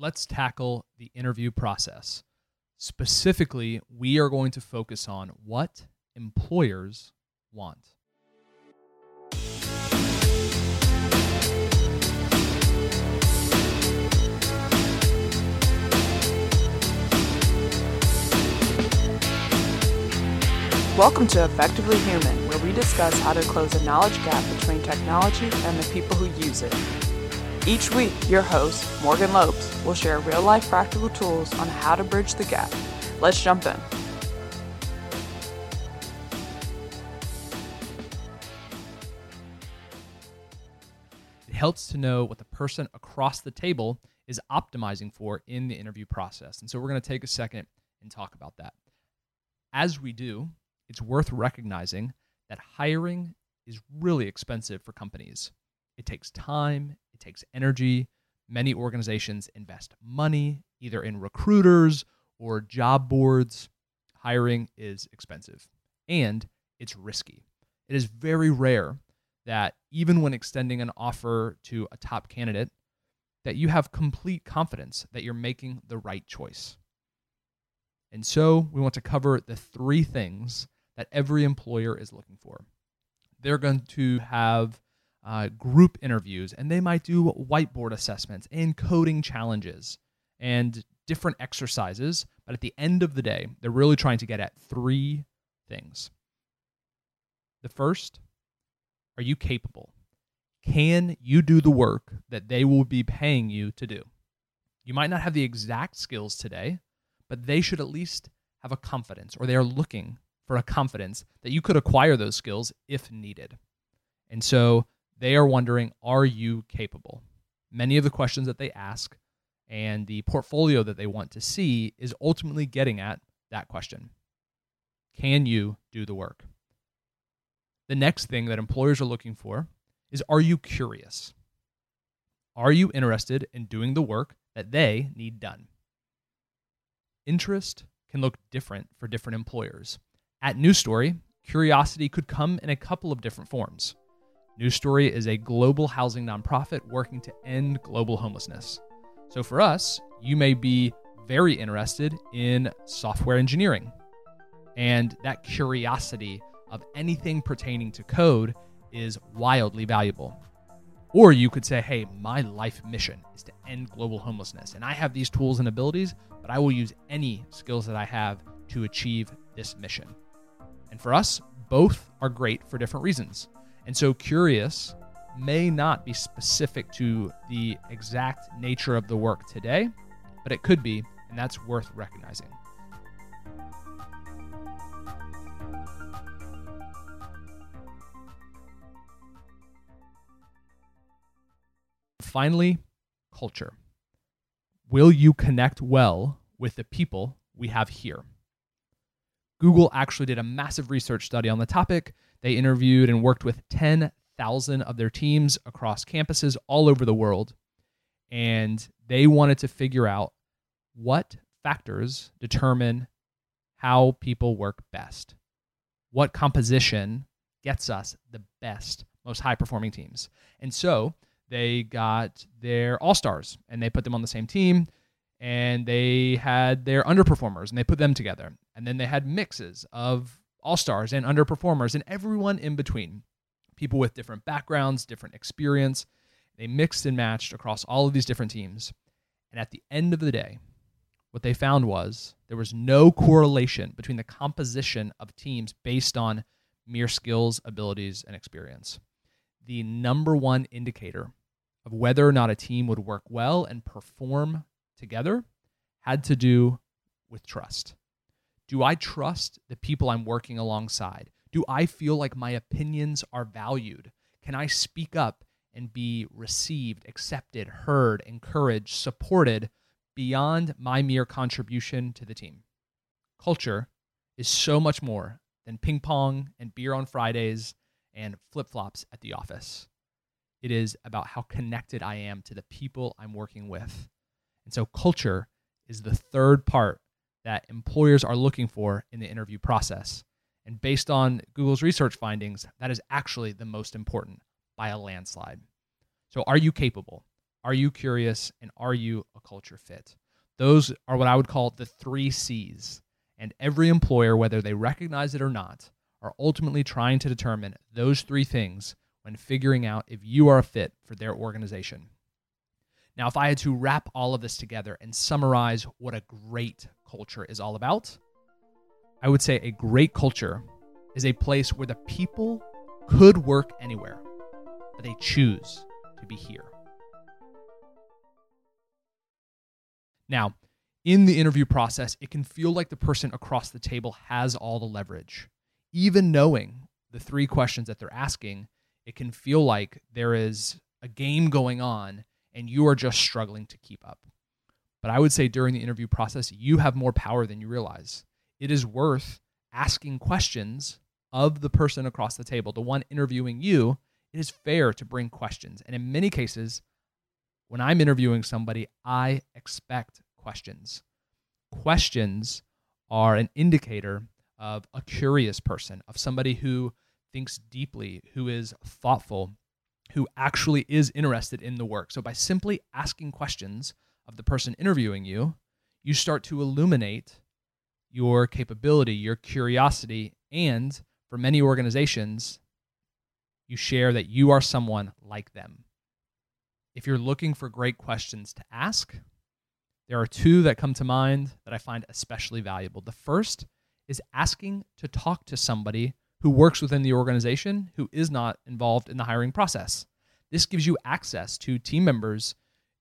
let's tackle the interview process. Specifically, we are going to focus on what employers want. Welcome to Effectively Human, where we discuss how to close a knowledge gap between technology and the people who use it. Each week, your host, Morgan Lopes, will share real life practical tools on how to bridge the gap. Let's jump in. It helps to know what the person across the table is optimizing for in the interview process. And so we're going to take a second and talk about that. As we do, it's worth recognizing that hiring is really expensive for companies. It takes time, it takes energy. Many organizations invest money either in recruiters or job boards. Hiring is expensive and it's risky. It is very rare that even when extending an offer to a top candidate that you have complete confidence that you're making the right choice. And so, we want to cover the three things that every employer is looking for. They're going to have uh, group interviews and they might do whiteboard assessments and coding challenges and different exercises. But at the end of the day, they're really trying to get at three things. The first, are you capable? Can you do the work that they will be paying you to do? You might not have the exact skills today, but they should at least have a confidence or they are looking for a confidence that you could acquire those skills if needed. And so they are wondering, are you capable? Many of the questions that they ask and the portfolio that they want to see is ultimately getting at that question Can you do the work? The next thing that employers are looking for is Are you curious? Are you interested in doing the work that they need done? Interest can look different for different employers. At New Story, curiosity could come in a couple of different forms. New Story is a global housing nonprofit working to end global homelessness. So for us, you may be very interested in software engineering. And that curiosity of anything pertaining to code is wildly valuable. Or you could say, hey, my life mission is to end global homelessness. And I have these tools and abilities, but I will use any skills that I have to achieve this mission. And for us, both are great for different reasons. And so, curious may not be specific to the exact nature of the work today, but it could be, and that's worth recognizing. Finally, culture. Will you connect well with the people we have here? Google actually did a massive research study on the topic. They interviewed and worked with 10,000 of their teams across campuses all over the world. And they wanted to figure out what factors determine how people work best. What composition gets us the best, most high performing teams. And so they got their all stars and they put them on the same team and they had their underperformers and they put them together. And then they had mixes of all stars and underperformers and everyone in between. People with different backgrounds, different experience. They mixed and matched across all of these different teams. And at the end of the day, what they found was there was no correlation between the composition of teams based on mere skills, abilities, and experience. The number one indicator of whether or not a team would work well and perform together had to do with trust. Do I trust the people I'm working alongside? Do I feel like my opinions are valued? Can I speak up and be received, accepted, heard, encouraged, supported beyond my mere contribution to the team? Culture is so much more than ping pong and beer on Fridays and flip flops at the office. It is about how connected I am to the people I'm working with and so culture is the third part that employers are looking for in the interview process. And based on Google's research findings, that is actually the most important by a landslide. So, are you capable? Are you curious? And are you a culture fit? Those are what I would call the three C's. And every employer, whether they recognize it or not, are ultimately trying to determine those three things when figuring out if you are a fit for their organization. Now, if I had to wrap all of this together and summarize what a great culture is all about, I would say a great culture is a place where the people could work anywhere, but they choose to be here. Now, in the interview process, it can feel like the person across the table has all the leverage. Even knowing the three questions that they're asking, it can feel like there is a game going on and you are just struggling to keep up. But I would say during the interview process, you have more power than you realize. It is worth asking questions of the person across the table, the one interviewing you. It is fair to bring questions. And in many cases, when I'm interviewing somebody, I expect questions. Questions are an indicator of a curious person, of somebody who thinks deeply, who is thoughtful, who actually is interested in the work. So by simply asking questions of the person interviewing you, you start to illuminate your capability, your curiosity, and for many organizations, you share that you are someone like them. If you're looking for great questions to ask, there are two that come to mind that I find especially valuable. The first is asking to talk to somebody who works within the organization who is not involved in the hiring process. This gives you access to team members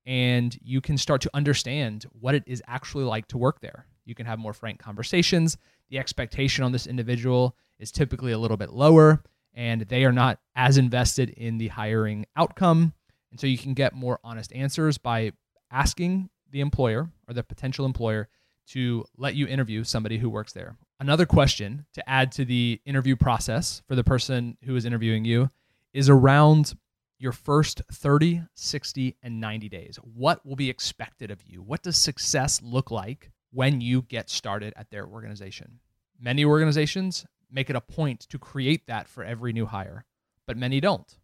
and you can start to understand what it is actually like to work there. You can have more frank conversations. The expectation on this individual is typically a little bit lower and they are not as invested in the hiring outcome. And so you can get more honest answers by asking the employer or the potential employer to let you interview somebody who works there. Another question to add to the interview process for the person who is interviewing you is around your first 30, 60, and 90 days. What will be expected of you? What does success look like when you get started at their organization? Many organizations make it a point to create that for every new hire, but many don't.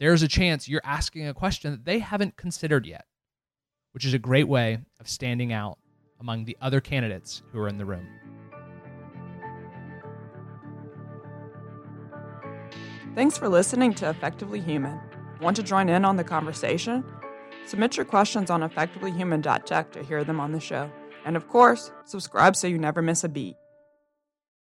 There's a chance you're asking a question that they haven't considered yet, which is a great way of standing out among the other candidates who are in the room. Thanks for listening to Effectively Human. Want to join in on the conversation? Submit your questions on effectivelyhuman.tech to hear them on the show. And of course, subscribe so you never miss a beat.